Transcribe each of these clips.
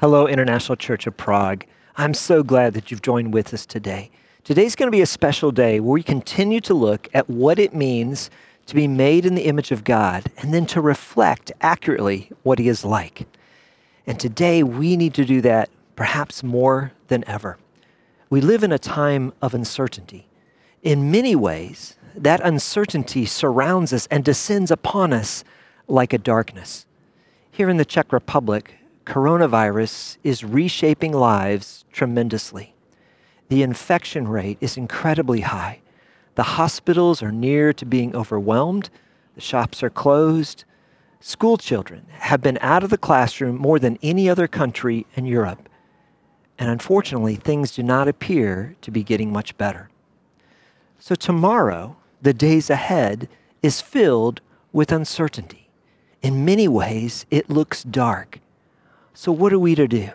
Hello, International Church of Prague. I'm so glad that you've joined with us today. Today's going to be a special day where we continue to look at what it means to be made in the image of God and then to reflect accurately what He is like. And today we need to do that perhaps more than ever. We live in a time of uncertainty. In many ways, that uncertainty surrounds us and descends upon us like a darkness. Here in the Czech Republic, coronavirus is reshaping lives tremendously. The infection rate is incredibly high. The hospitals are near to being overwhelmed. The shops are closed. School children have been out of the classroom more than any other country in Europe. And unfortunately, things do not appear to be getting much better. So, tomorrow, the days ahead, is filled with uncertainty. In many ways, it looks dark. So, what are we to do?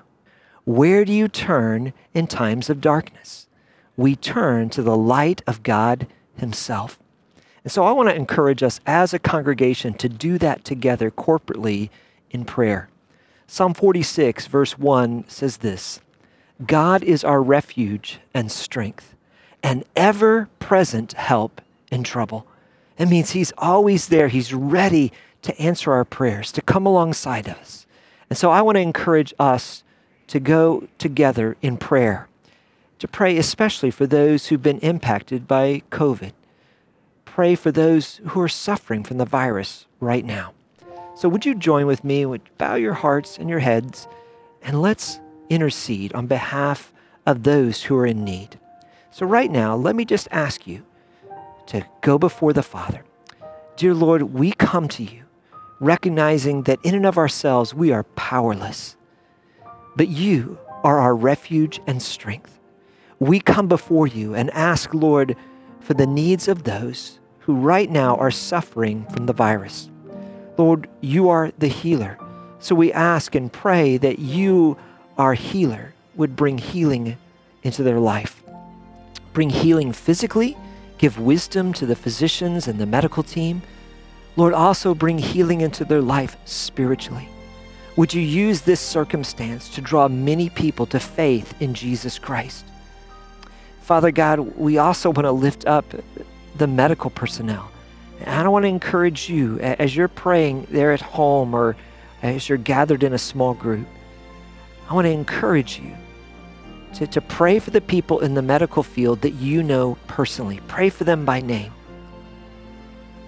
Where do you turn in times of darkness? We turn to the light of God Himself. And so, I want to encourage us as a congregation to do that together corporately in prayer. Psalm 46, verse 1 says this God is our refuge and strength, an ever present help in trouble. It means He's always there, He's ready to answer our prayers, to come alongside us. And so I want to encourage us to go together in prayer, to pray especially for those who've been impacted by COVID. Pray for those who are suffering from the virus right now. So would you join with me? Would bow your hearts and your heads and let's intercede on behalf of those who are in need. So right now, let me just ask you to go before the Father. Dear Lord, we come to you recognizing that in and of ourselves we are powerless. But you are our refuge and strength. We come before you and ask, Lord, for the needs of those who right now are suffering from the virus. Lord, you are the healer. So we ask and pray that you, our healer, would bring healing into their life. Bring healing physically, give wisdom to the physicians and the medical team Lord, also bring healing into their life spiritually. Would you use this circumstance to draw many people to faith in Jesus Christ? Father God, we also want to lift up the medical personnel. And I want to encourage you as you're praying there at home or as you're gathered in a small group. I want to encourage you to, to pray for the people in the medical field that you know personally. Pray for them by name.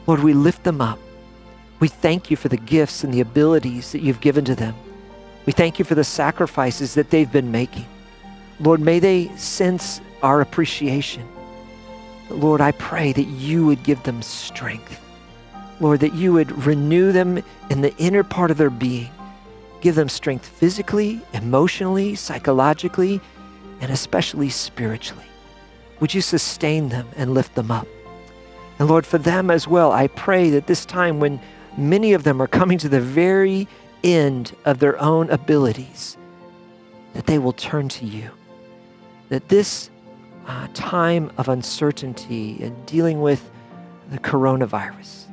Lord, we lift them up. We thank you for the gifts and the abilities that you've given to them. We thank you for the sacrifices that they've been making. Lord, may they sense our appreciation. Lord, I pray that you would give them strength. Lord, that you would renew them in the inner part of their being. Give them strength physically, emotionally, psychologically, and especially spiritually. Would you sustain them and lift them up? And Lord, for them as well, I pray that this time when many of them are coming to the very end of their own abilities, that they will turn to you. That this uh, time of uncertainty and dealing with the coronavirus,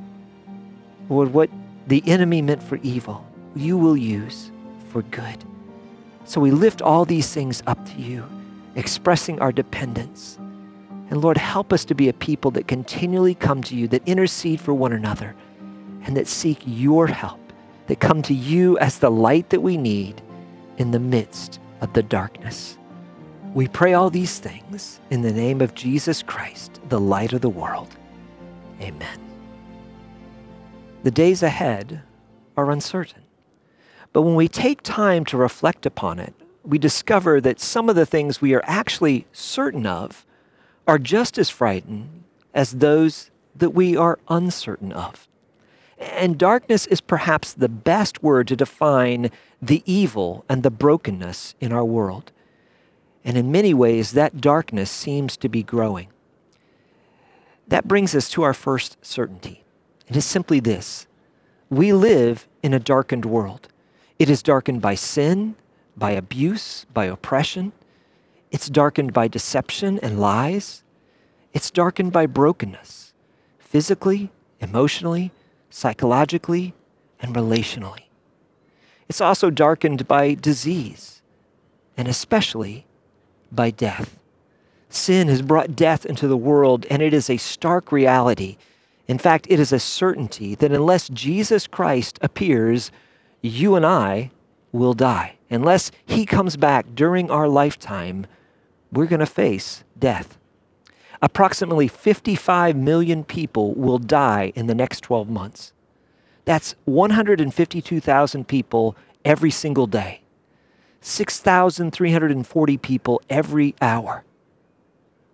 Lord, what the enemy meant for evil, you will use for good. So we lift all these things up to you, expressing our dependence and Lord, help us to be a people that continually come to you, that intercede for one another, and that seek your help, that come to you as the light that we need in the midst of the darkness. We pray all these things in the name of Jesus Christ, the light of the world. Amen. The days ahead are uncertain. But when we take time to reflect upon it, we discover that some of the things we are actually certain of are just as frightened as those that we are uncertain of. And darkness is perhaps the best word to define the evil and the brokenness in our world. And in many ways, that darkness seems to be growing. That brings us to our first certainty. It is simply this we live in a darkened world. It is darkened by sin, by abuse, by oppression. It's darkened by deception and lies. It's darkened by brokenness, physically, emotionally, psychologically, and relationally. It's also darkened by disease and especially by death. Sin has brought death into the world, and it is a stark reality. In fact, it is a certainty that unless Jesus Christ appears, you and I will die. Unless he comes back during our lifetime, we're going to face death. Approximately 55 million people will die in the next 12 months. That's 152,000 people every single day, 6,340 people every hour.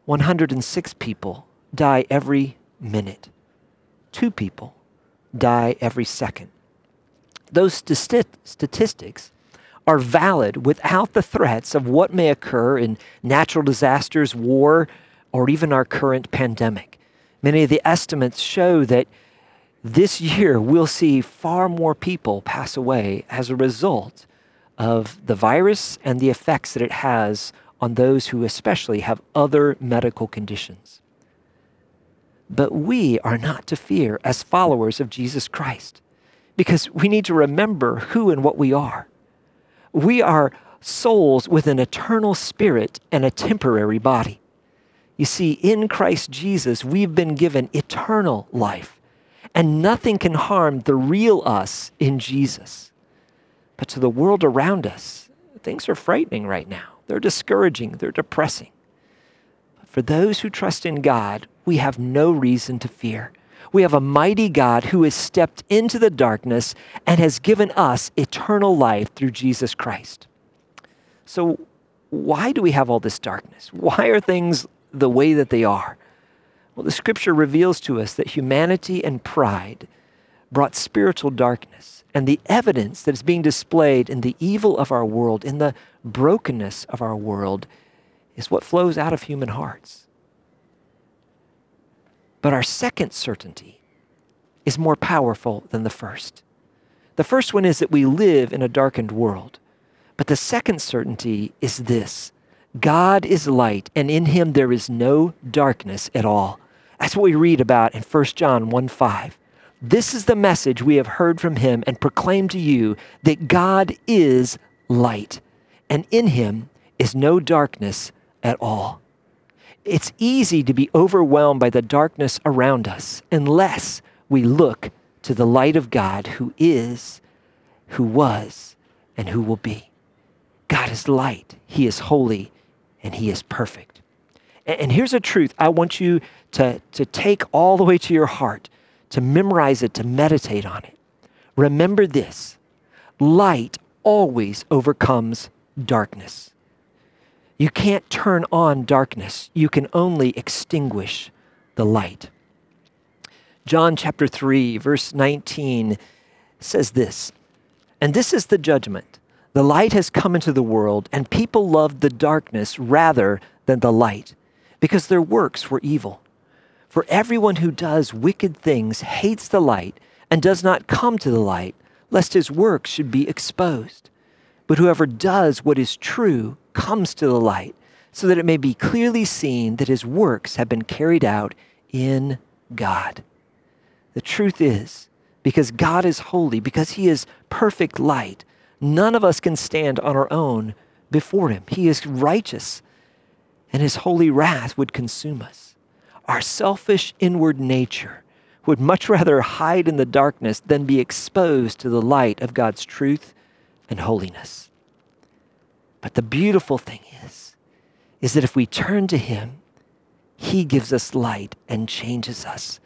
106 people die every minute. Two people die every second. Those statistics are valid without the threats of what may occur in natural disasters, war, or even our current pandemic. Many of the estimates show that this year we'll see far more people pass away as a result of the virus and the effects that it has on those who especially have other medical conditions. But we are not to fear as followers of Jesus Christ because we need to remember who and what we are. We are souls with an eternal spirit and a temporary body. You see, in Christ Jesus, we've been given eternal life, and nothing can harm the real us in Jesus. But to the world around us, things are frightening right now. They're discouraging, they're depressing. But for those who trust in God, we have no reason to fear. We have a mighty God who has stepped into the darkness and has given us eternal life through Jesus Christ. So, why do we have all this darkness? Why are things the way that they are? Well, the scripture reveals to us that humanity and pride brought spiritual darkness. And the evidence that is being displayed in the evil of our world, in the brokenness of our world, is what flows out of human hearts. But our second certainty is more powerful than the first. The first one is that we live in a darkened world. But the second certainty is this God is light, and in him there is no darkness at all. That's what we read about in 1 John 1 5. This is the message we have heard from him and proclaim to you that God is light, and in him is no darkness at all. It's easy to be overwhelmed by the darkness around us unless we look to the light of God who is, who was, and who will be. God is light, He is holy, and He is perfect. And here's a truth I want you to, to take all the way to your heart to memorize it, to meditate on it. Remember this light always overcomes darkness. You can't turn on darkness, you can only extinguish the light. John chapter 3, verse 19 says this And this is the judgment. The light has come into the world, and people loved the darkness rather than the light, because their works were evil. For everyone who does wicked things hates the light and does not come to the light, lest his works should be exposed. But whoever does what is true comes to the light, so that it may be clearly seen that his works have been carried out in God. The truth is, because God is holy, because he is perfect light, none of us can stand on our own before him. He is righteous, and his holy wrath would consume us. Our selfish inward nature would much rather hide in the darkness than be exposed to the light of God's truth and holiness. But the beautiful thing is, is that if we turn to Him, He gives us light and changes us.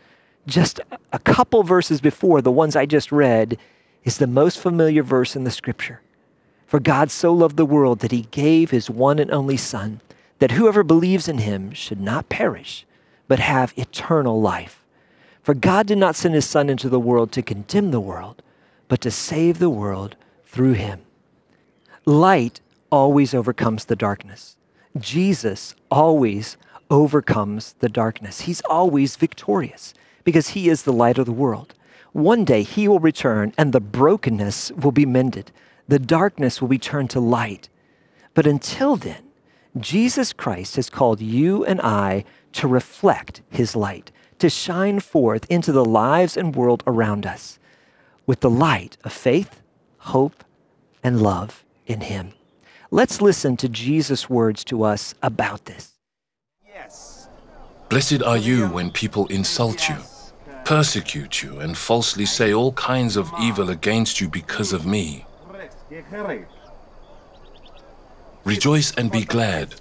Just a couple verses before, the ones I just read, is the most familiar verse in the scripture. For God so loved the world that He gave His one and only Son, that whoever believes in Him should not perish but have eternal life. For God did not send his Son into the world to condemn the world, but to save the world through him. Light always overcomes the darkness. Jesus always overcomes the darkness. He's always victorious because he is the light of the world. One day he will return and the brokenness will be mended. The darkness will be turned to light. But until then, Jesus Christ has called you and I to reflect his light, to shine forth into the lives and world around us with the light of faith, hope, and love in Him. Let's listen to Jesus' words to us about this. Yes. Blessed are you when people insult you, persecute you, and falsely say all kinds of evil against you because of me. Rejoice and be glad,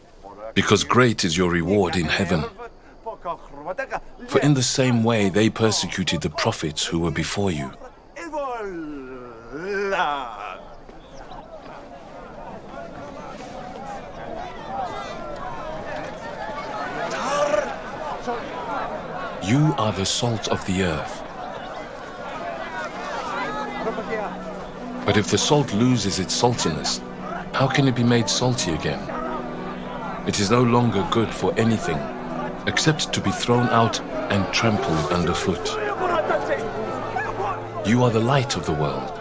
because great is your reward in heaven. For in the same way they persecuted the prophets who were before you. You are the salt of the earth. But if the salt loses its saltiness, how can it be made salty again? It is no longer good for anything except to be thrown out and trampled underfoot. You are the light of the world.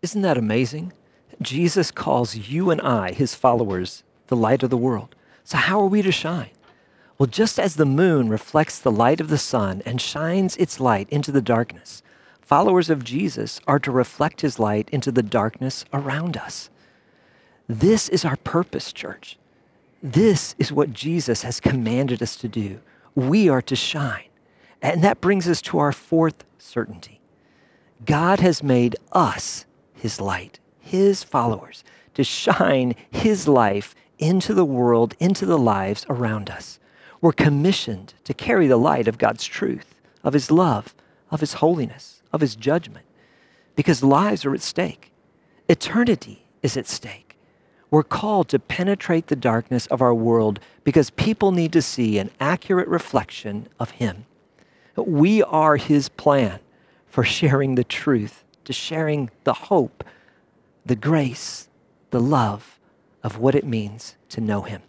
Isn't that amazing? Jesus calls you and I, his followers, the light of the world. So, how are we to shine? Well, just as the moon reflects the light of the sun and shines its light into the darkness, followers of Jesus are to reflect his light into the darkness around us. This is our purpose, church. This is what Jesus has commanded us to do. We are to shine. And that brings us to our fourth certainty God has made us his light, his followers, to shine his life into the world, into the lives around us. We're commissioned to carry the light of God's truth, of his love, of his holiness, of his judgment, because lives are at stake. Eternity is at stake. We're called to penetrate the darkness of our world because people need to see an accurate reflection of Him. We are His plan for sharing the truth, to sharing the hope, the grace, the love of what it means to know Him.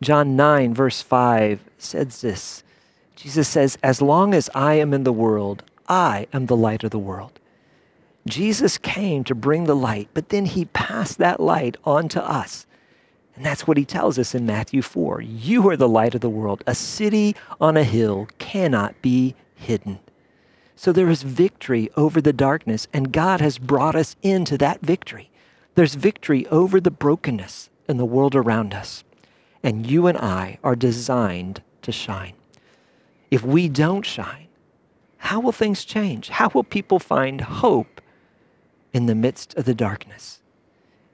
John 9, verse 5 says this Jesus says, As long as I am in the world, I am the light of the world. Jesus came to bring the light, but then he passed that light on to us. And that's what he tells us in Matthew 4. You are the light of the world. A city on a hill cannot be hidden. So there is victory over the darkness, and God has brought us into that victory. There's victory over the brokenness in the world around us. And you and I are designed to shine. If we don't shine, how will things change? How will people find hope in the midst of the darkness.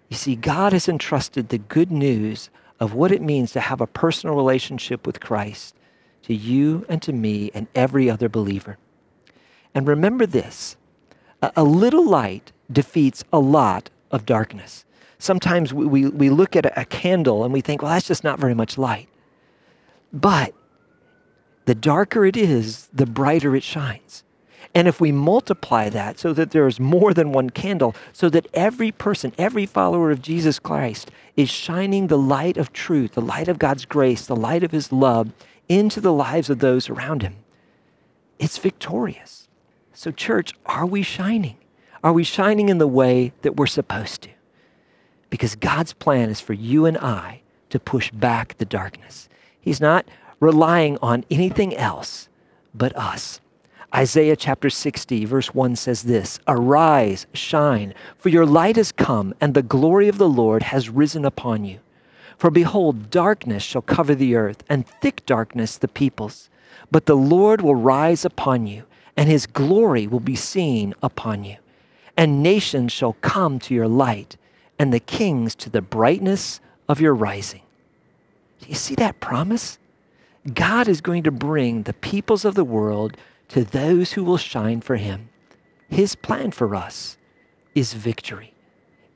You see, God has entrusted the good news of what it means to have a personal relationship with Christ to you and to me and every other believer. And remember this a, little light defeats a lot of darkness. Sometimes we, we, we look at a, a candle and we think, well, that's just not very much light. But the darker it is, the brighter it shines. And if we multiply that so that there is more than one candle, so that every person, every follower of Jesus Christ is shining the light of truth, the light of God's grace, the light of his love into the lives of those around him, it's victorious. So, church, are we shining? Are we shining in the way that we're supposed to? Because God's plan is for you and I to push back the darkness. He's not relying on anything else but us. Isaiah chapter 60, verse 1 says this Arise, shine, for your light has come, and the glory of the Lord has risen upon you. For behold, darkness shall cover the earth, and thick darkness the peoples. But the Lord will rise upon you, and his glory will be seen upon you. And nations shall come to your light, and the kings to the brightness of your rising. Do you see that promise? God is going to bring the peoples of the world to those who will shine for him. His plan for us is victory,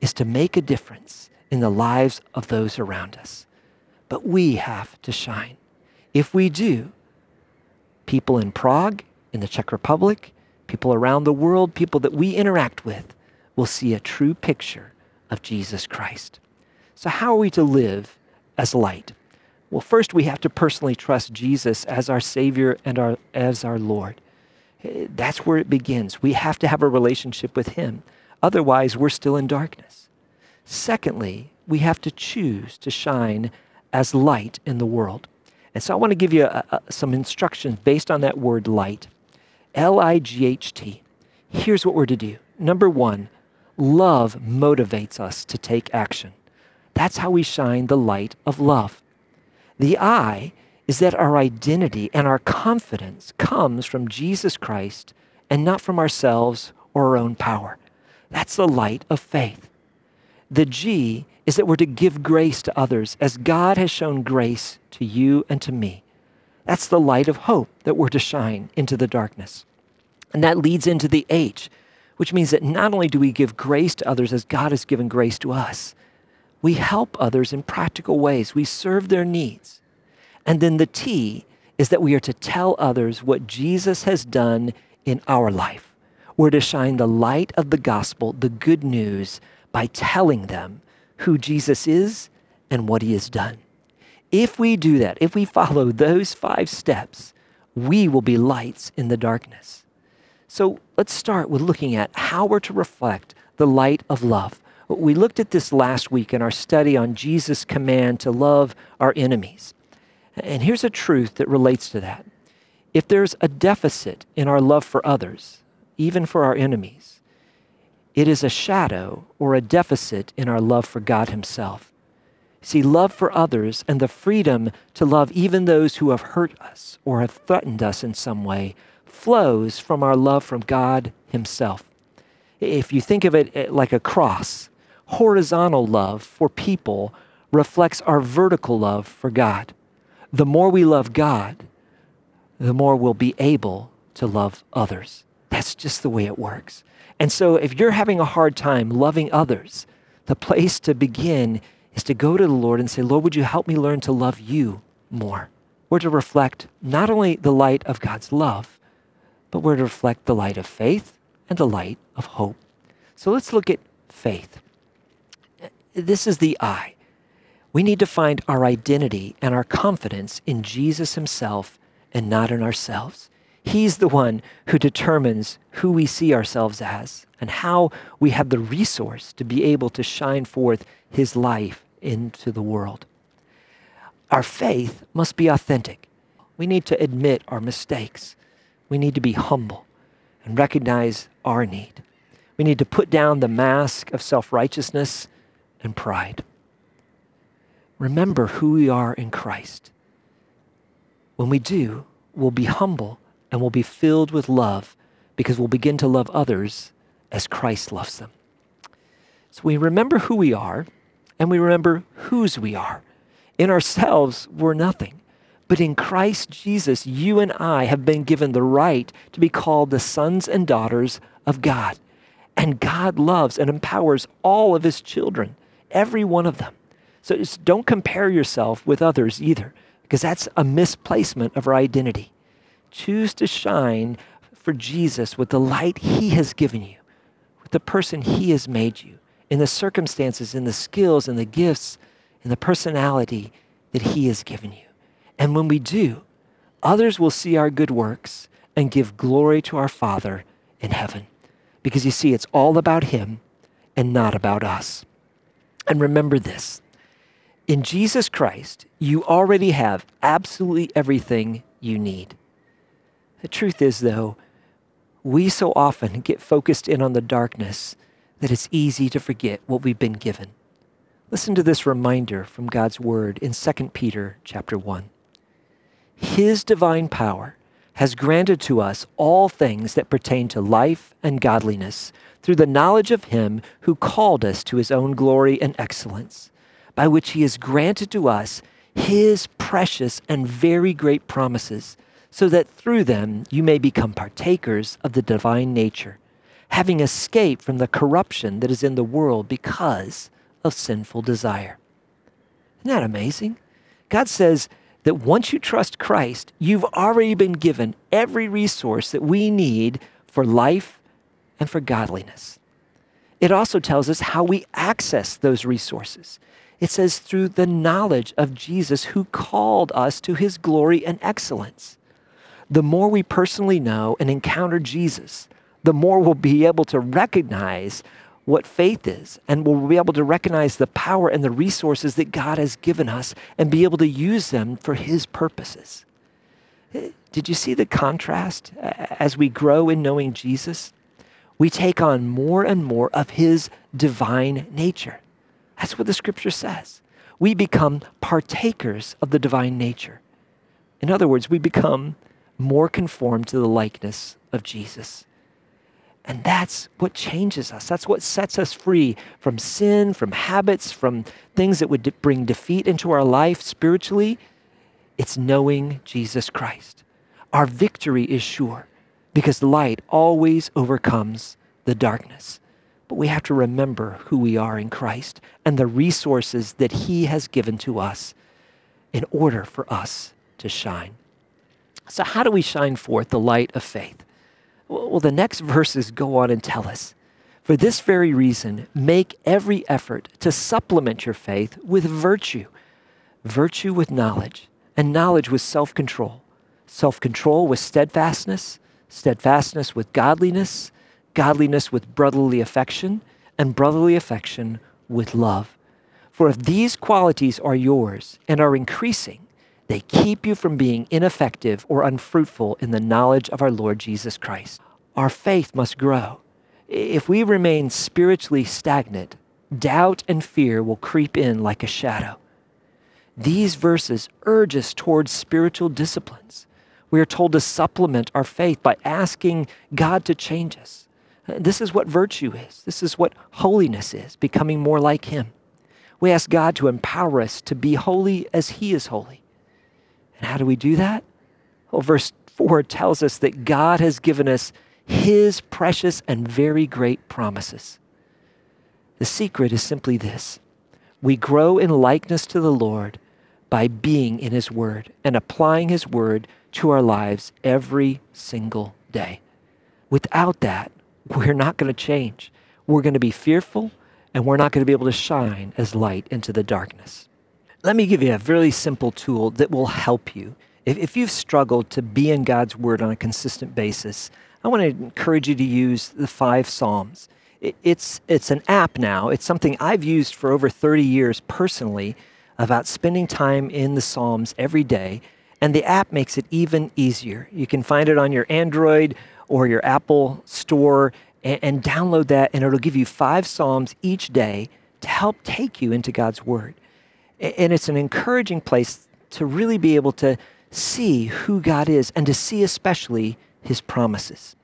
is to make a difference in the lives of those around us. But we have to shine. If we do, people in Prague, in the Czech Republic, people around the world, people that we interact with, will see a true picture of Jesus Christ. So, how are we to live as light? Well, first we have to personally trust Jesus as our Savior and our, as our Lord. Eh, that's where it begins. We have to have a relationship with Him. Otherwise, we're still in darkness. Secondly, we have to choose to shine as light in the world. And so I want to give you a, a, some instructions based on that word light. L I G H T. Here's what we're to do. Number one, love motivates us to take action. That's how we shine the light of love. The I is that our identity and our confidence comes from Jesus Christ and not from ourselves or our own power. That's the light of faith. The G is that we're to give grace to others as God has shown grace to you and to me. That's the light of hope that we're to shine into the darkness. And that leads into the H, which means that not only do we give grace to others as God has given grace to us, we help others in practical ways. We serve their needs. And then the T is that we are to tell others what Jesus has done in our life. We're to shine the light of the gospel, the good news, by telling them who Jesus is and what he has done. If we do that, if we follow those five steps, we will be lights in the darkness. So let's start with looking at how we're to reflect the light of love. We looked at this last week in our study on Jesus' command to love our enemies. And here's a truth that relates to that. If there's a deficit in our love for others, even for our enemies, it is a shadow or a deficit in our love for God Himself. See, love for others and the freedom to love even those who have hurt us or have threatened us in some way flows from our love from God Himself. If you think of it eh, like a cross, horizontal love for people reflects our vertical love for God. The more we love God, the more we'll be able to love others. That's just the way it works. And so if you're having a hard time loving others, the place to begin is to go to the Lord and say, Lord, would you help me learn to love you more? We're to reflect not only the light of God's love, but we're to reflect the light of faith and the light of hope. So let's look at faith. This is the I. We need to find our identity and our confidence in Jesus himself and not in ourselves. He's the one who determines who we see ourselves as and how we have the resource to be able to shine forth His life into the world. Our faith must be authentic. We need to admit our mistakes. We need to be humble and recognize our need. We need to put down the mask of self righteousness and pride. Remember who we are in Christ. When we do, we'll be humble and we'll be filled with love because we'll begin to love others as Christ loves them. So we remember who we are and we remember whose we are. In ourselves, we're nothing. But in Christ Jesus, you and I have been given the right to be called the sons and daughters of God. And God loves and empowers all of his children, every one of them. So don't compare yourself with others either, because that's a misplacement of our identity. Choose to shine for Jesus with the light He has given you, with the person He has made you, in the circumstances, in the skills, in the gifts, in the personality that He has given you. And when we do, others will see our good works and give glory to our Father in heaven. Because you see, it's all about Him and not about us. And remember this in Jesus Christ, you already have absolutely everything you need. The truth is, though, we so often get focused in on the darkness that it's easy to forget what we've been given. Listen to this reminder from God's word in 2 Peter chapter 1. His divine power has granted to us all things that pertain to life and godliness through the knowledge of him who called us to his own glory and excellence, by which he has granted to us his precious and very great promises so that through them you may become partakers of the divine nature, having escaped from the corruption that is in the world because of sinful desire. Isn't that amazing? God says that once you trust Christ, you've already been given every resource that we need for life and for godliness. It also tells us how we access those resources. It says through the knowledge of Jesus who called us to his glory and excellence. The more we personally know and encounter Jesus, the more we'll be able to recognize what faith is and we'll be able to recognize the power and the resources that God has given us and be able to use them for his purposes. Did you see the contrast as we grow in knowing Jesus? We take on more and more of his divine nature. That's what the scripture says. We become partakers of the divine nature. In other words, we become more conformed to the likeness of Jesus. And that's what changes us. That's what sets us free from sin, from habits, from things that would bring defeat into our life spiritually. It's knowing Jesus Christ. Our victory is sure because light always overcomes the darkness. But we have to remember who we are in Christ and the resources that He has given to us in order for us to shine. So, how do we shine forth the light of faith? Well, the next verses go on and tell us for this very reason, make every effort to supplement your faith with virtue, virtue with knowledge, and knowledge with self control, self control with steadfastness, steadfastness with godliness, godliness with brotherly affection, and brotherly affection with love. For if these qualities are yours and are increasing, they keep you from being ineffective or unfruitful in the knowledge of our Lord Jesus Christ. Our faith must grow. If we remain spiritually stagnant, doubt and fear will creep in like a shadow. These verses urge us towards spiritual disciplines. We are told to supplement our faith by asking God to change us. This is what virtue is. This is what holiness is, becoming more like Him. We ask God to empower us to be holy as He is holy. And how do we do that? Well, verse 4 tells us that God has given us his precious and very great promises. The secret is simply this we grow in likeness to the Lord by being in his word and applying his word to our lives every single day. Without that, we're not going to change. We're going to be fearful and we're not going to be able to shine as light into the darkness. Let me give you a very simple tool that will help you. If, if you've struggled to be in God's Word on a consistent basis, I want to encourage you to use the five Psalms. It, it's, it's an app now. It's something I've used for over 30 years personally about spending time in the Psalms every day. And the app makes it even easier. You can find it on your Android or your Apple store and, and download that, and it'll give you five Psalms each day to help take you into God's Word. And it's an encouraging place to really be able to see who God is and to see especially his promises.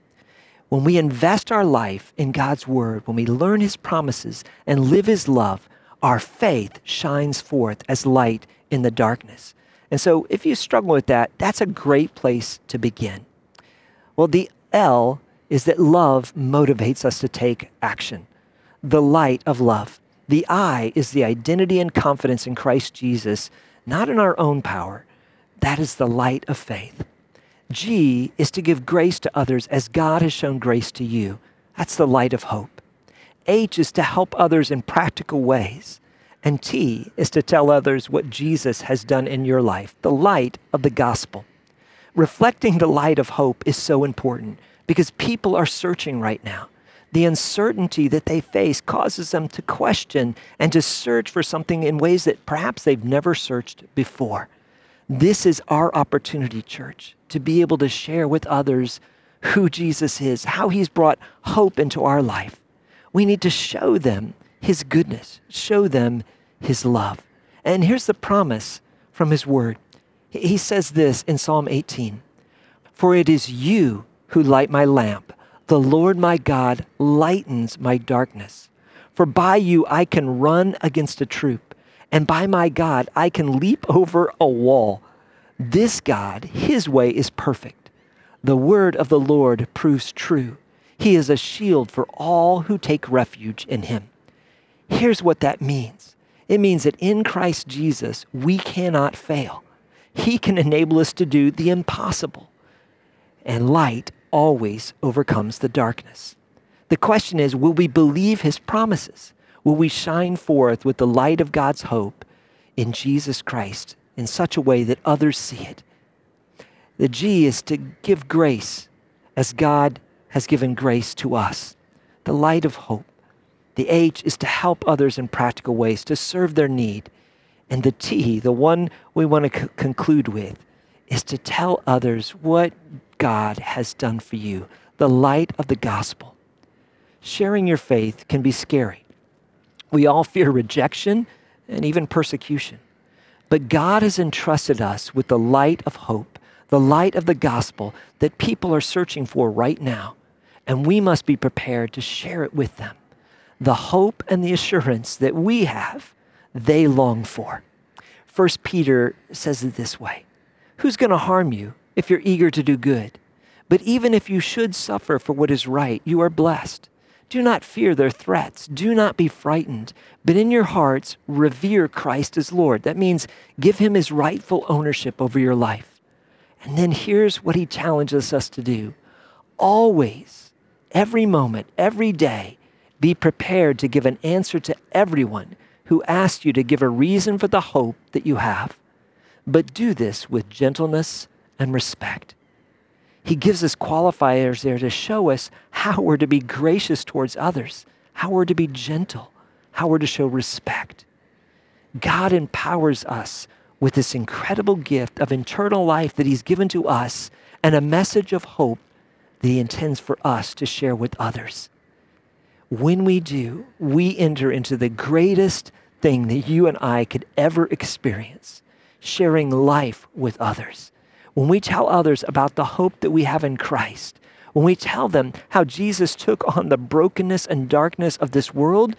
When we invest our life in God's word, when we learn his promises and live his love, our faith shines forth as light in the darkness. And so if you struggle with that, that's a great place to begin. Well, the L is that love motivates us to take action. The light of love. The I is the identity and confidence in Christ Jesus, not in our own power. That is the light of faith. G is to give grace to others as God has shown grace to you. That's the light of hope. H is to help others in practical ways. And T is to tell others what Jesus has done in your life, the light of the gospel. Reflecting the light of hope is so important because people are searching right now the uncertainty that they face causes them to question and to search for something in ways that perhaps they've never searched before. This is our opportunity, church, to be able to share with others who Jesus is, how he's brought hope into our life. We need to show them his goodness, show them his love. And here's the promise from his word. He says this in Psalm 18 For it is you who light my lamp. The Lord my God lightens my darkness. For by you I can run against a troop, and by my God I can leap over a wall. This God, his way is perfect. The word of the Lord proves true. He is a shield for all who take refuge in him. Here's what that means it means that in Christ Jesus, we cannot fail. He can enable us to do the impossible. And light always overcomes the darkness. The question is will we believe his promises? Will we shine forth with the light of God's hope in Jesus Christ in such a way that others see it? The G is to give grace as God has given grace to us, the light of hope. The H is to help others in practical ways, to serve their need. And the T, the one we want to c- conclude with, is to tell others what God has done for you, the light of the gospel. Sharing your faith can be scary. We all fear rejection and even persecution. But God has entrusted us with the light of hope, the light of the gospel that people are searching for right now. And we must be prepared to share it with them. The hope and the assurance that we have, they long for. First Peter says it this way Who's going to harm you if you're eager to do good? But even if you should suffer for what is right, you are blessed. Do not fear their threats. Do not be frightened. But in your hearts, revere Christ as Lord. That means give him his rightful ownership over your life. And then here's what he challenges us to do always, every moment, every day, be prepared to give an answer to everyone who asks you to give a reason for the hope that you have. But do this with gentleness and respect he gives us qualifiers there to show us how we're to be gracious towards others, how we're to be gentle, how we're to show respect. God empowers us with this incredible gift of eternal life that He's given to us and a message of hope that He intends for us to share with others. When we do, we enter into the greatest thing that you and I could ever experience sharing life with others when we tell others about the hope that we have in Christ, when we tell them how Jesus took on the brokenness and darkness of this world,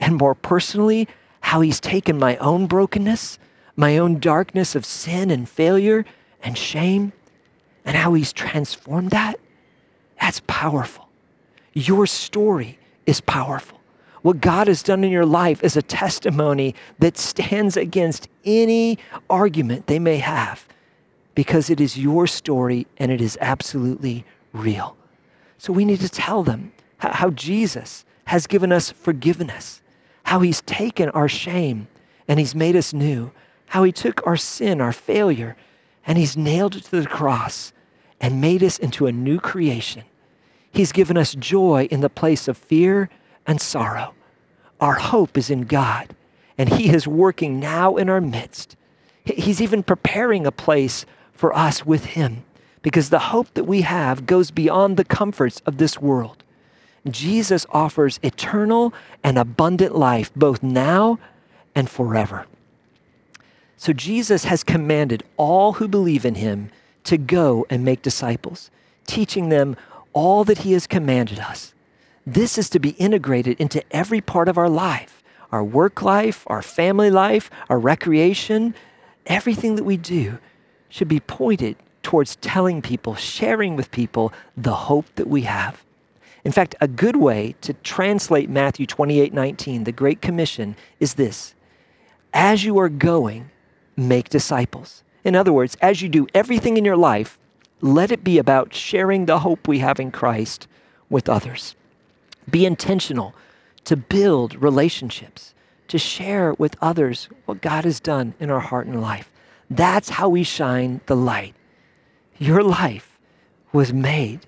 and more personally, how he's taken my own brokenness, my own darkness of sin and failure and shame, and how he's transformed that, that's powerful. Your story is powerful. What God has done in your life is a testimony that stands against any argument they may have because it is your story and it is absolutely real. So we need to tell them how Jesus has given us forgiveness, how he's taken our shame and he's made us new, how he took our sin, our failure, and he's nailed it to the cross and made us into a new creation. He's given us joy in the place of fear and sorrow. Our hope is in God, and he is working now in our midst. He's even preparing a place for us with Him because the hope that we have goes beyond the comforts of this world. Jesus offers eternal and abundant life both now and forever. So Jesus has commanded all who believe in him to go and make disciples, teaching them all that he has commanded us. This is to be integrated into every part of our life our work life, our family life, our recreation, everything that we do should be pointed towards telling people, sharing with people the hope that we have. In fact, a good way to translate Matthew 28 19, the Great Commission, is this As you are going, make disciples. In other words, as you do everything in your life, let it be about sharing the hope we have in Christ with others. Be intentional to build relationships, to share with others what God has done in our heart and life. That's how we shine the light. Your life was made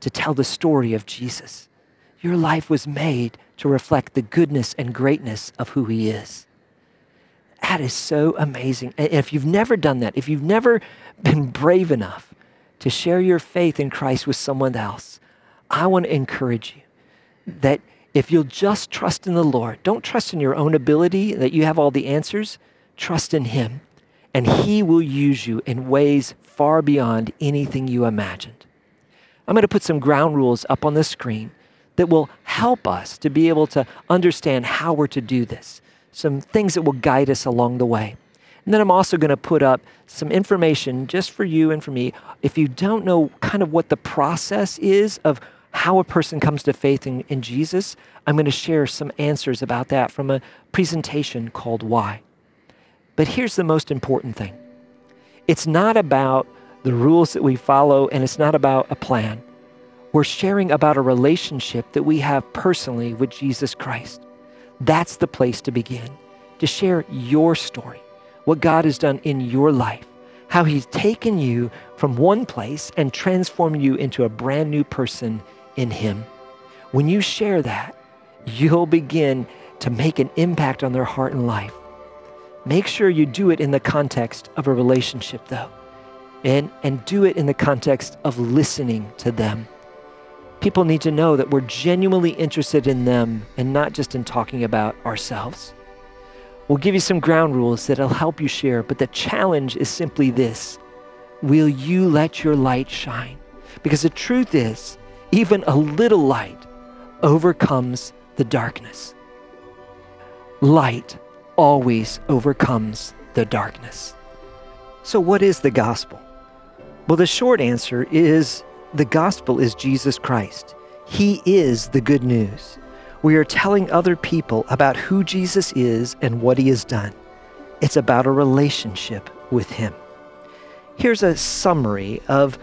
to tell the story of Jesus. Your life was made to reflect the goodness and greatness of who He is. That is so amazing. And if you've never done that, if you've never been brave enough to share your faith in Christ with someone else, I want to encourage you that if you'll just trust in the Lord, don't trust in your own ability that you have all the answers, trust in Him and He will use you in ways far beyond anything you imagined. I'm going to put some ground rules up on the screen that will help us to be able to understand how we're to do this, some things that will guide us along the way. And then I'm also going to put up some information just for you and for me. If you don't know kind of what the process is of how a person comes to faith in, in Jesus, I'm going to share some answers about that from a presentation called Why. But here's the most important thing it's not about the rules that we follow, and it's not about a plan. We're sharing about a relationship that we have personally with Jesus Christ. That's the place to begin, to share your story, what God has done in your life, how He's taken you from one place and transformed you into a brand new person in Him. When you share that, you'll begin to make an impact on their heart and life. Make sure you do it in the context of a relationship, though, and, and do it in the context of listening to them. People need to know that we're genuinely interested in them and not just in talking about ourselves. We'll give you some ground rules that'll help you share, but the challenge is simply this Will you let your light shine? Because the truth is, even a little light overcomes the darkness. Light always overcomes the darkness. So, what is the gospel? Well, the short answer is the gospel is Jesus Christ. He is the good news. We are telling other people about who Jesus is and what he has done. It's about a relationship with him. Here's a summary of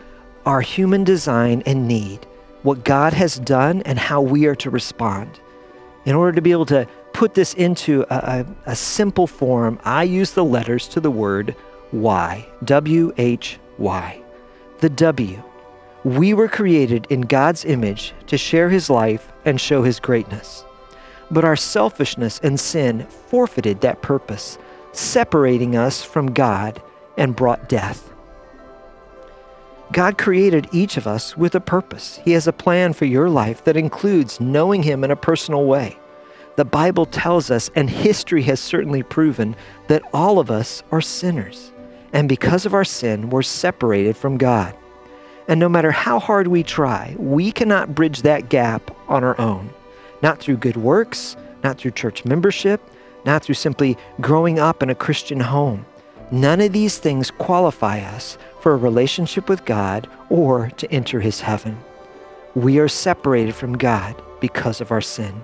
our human design and need, what God has done, and how we are to respond. In order to be able to put this into a, a, a simple form, I use the letters to the word why, W H Y. The W. We were created in God's image to share his life and show his greatness. But our selfishness and sin forfeited that purpose, separating us from God and brought death. God created each of us with a purpose. He has a plan for your life that includes knowing Him in a personal way. The Bible tells us, and history has certainly proven, that all of us are sinners. And because of our sin, we're separated from God. And no matter how hard we try, we cannot bridge that gap on our own. Not through good works, not through church membership, not through simply growing up in a Christian home. None of these things qualify us for a relationship with God or to enter his heaven. We are separated from God because of our sin.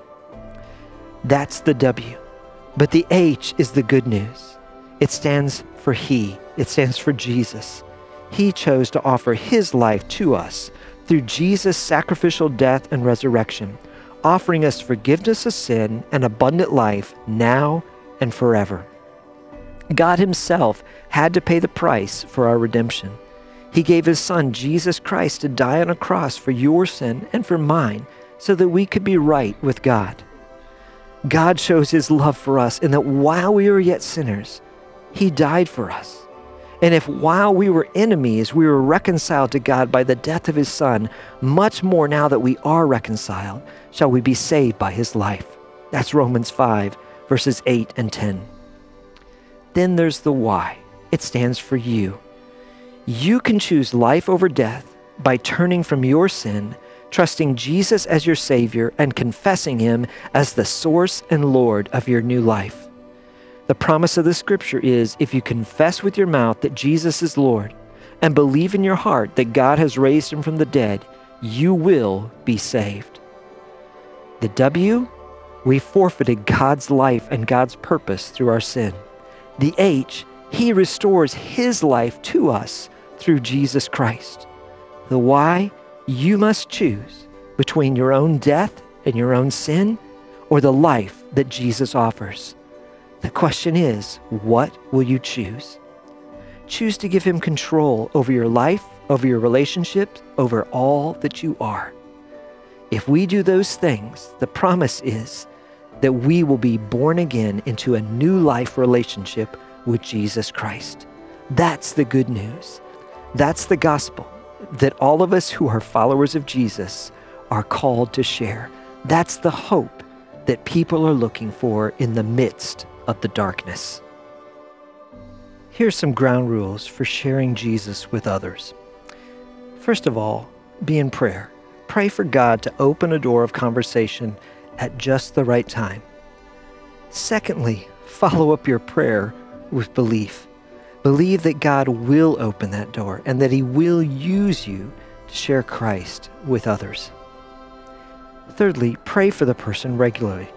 That's the W. But the H is the good news. It stands for He, it stands for Jesus. He chose to offer His life to us through Jesus' sacrificial death and resurrection, offering us forgiveness of sin and abundant life now and forever. God Himself had to pay the price for our redemption. He gave His Son, Jesus Christ, to die on a cross for your sin and for mine so that we could be right with God. God shows His love for us in that while we were yet sinners, He died for us. And if while we were enemies, we were reconciled to God by the death of his Son, much more now that we are reconciled, shall we be saved by his life. That's Romans 5, verses 8 and 10. Then there's the why. It stands for you. You can choose life over death by turning from your sin, trusting Jesus as your Savior, and confessing him as the source and Lord of your new life. The promise of the scripture is if you confess with your mouth that Jesus is Lord and believe in your heart that God has raised him from the dead, you will be saved. The W, we forfeited God's life and God's purpose through our sin. The H, he restores his life to us through Jesus Christ. The Y, you must choose between your own death and your own sin or the life that Jesus offers. The question is, what will you choose? Choose to give him control over your life, over your relationships, over all that you are. If we do those things, the promise is that we will be born again into a new life relationship with Jesus Christ. That's the good news. That's the gospel that all of us who are followers of Jesus are called to share. That's the hope that people are looking for in the midst of the darkness. Here's some ground rules for sharing Jesus with others. First of all, be in prayer. Pray for God to open a door of conversation at just the right time. Secondly, follow up your prayer with belief. Believe that God will open that door and that He will use you to share Christ with others. Thirdly, pray for the person regularly.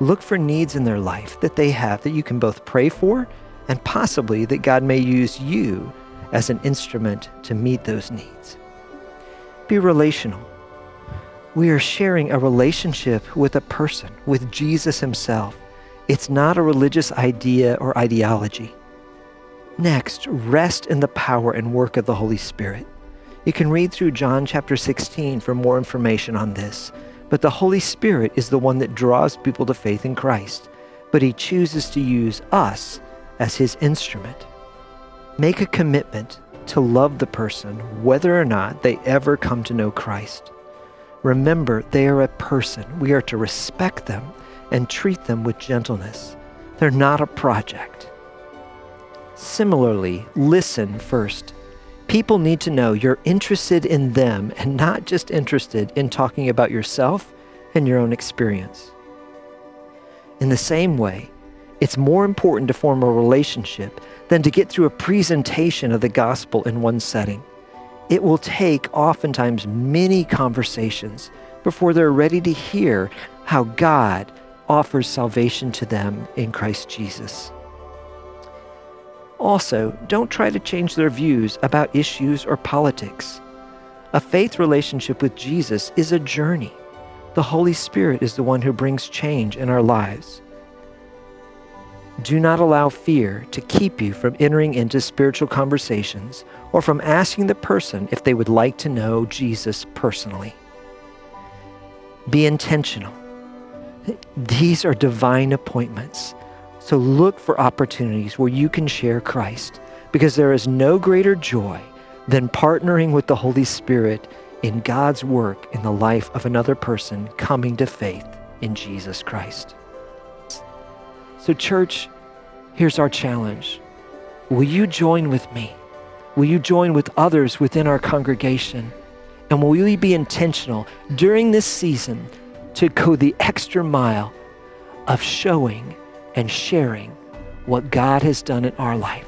Look for needs in their life that they have that you can both pray for and possibly that God may use you as an instrument to meet those needs. Be relational. We are sharing a relationship with a person, with Jesus himself. It's not a religious idea or ideology. Next, rest in the power and work of the Holy Spirit. You can read through John chapter 16 for more information on this, but the Holy Spirit is the one that draws people to faith in Christ, but he chooses to use us as his instrument. Make a commitment to love the person whether or not they ever come to know Christ. Remember, they are a person. We are to respect them and treat them with gentleness. They're not a project. Similarly, listen first. People need to know you're interested in them and not just interested in talking about yourself and your own experience. In the same way, it's more important to form a relationship than to get through a presentation of the gospel in one setting. It will take oftentimes many conversations before they're ready to hear how God offers salvation to them in Christ Jesus. Also, don't try to change their views about issues or politics. A faith relationship with Jesus is a journey. The Holy Spirit is the one who brings change in our lives. Do not allow fear to keep you from entering into spiritual conversations or from asking the person if they would like to know Jesus personally. Be intentional. These are divine appointments. So look for opportunities where you can share Christ because there is no greater joy than partnering with the Holy Spirit in God's work in the life of another person coming to faith in Jesus Christ. So, church, here's our challenge. Will you join with me? Will you join with others within our congregation? And will we be intentional during this season to go the extra mile of showing and sharing what God has done in our life?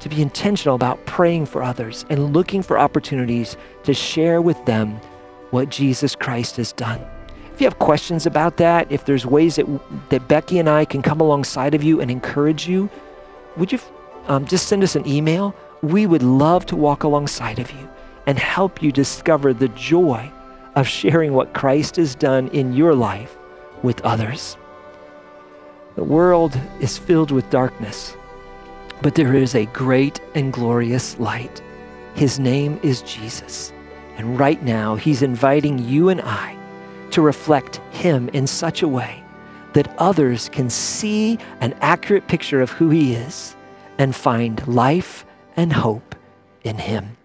To be intentional about praying for others and looking for opportunities to share with them what Jesus Christ has done. If you have questions about that, if there's ways that, that Becky and I can come alongside of you and encourage you, would you um, just send us an email? We would love to walk alongside of you and help you discover the joy of sharing what Christ has done in your life with others. The world is filled with darkness, but there is a great and glorious light. His name is Jesus. And right now, He's inviting you and I to reflect Him in such a way that others can see an accurate picture of who He is and find life and hope in Him.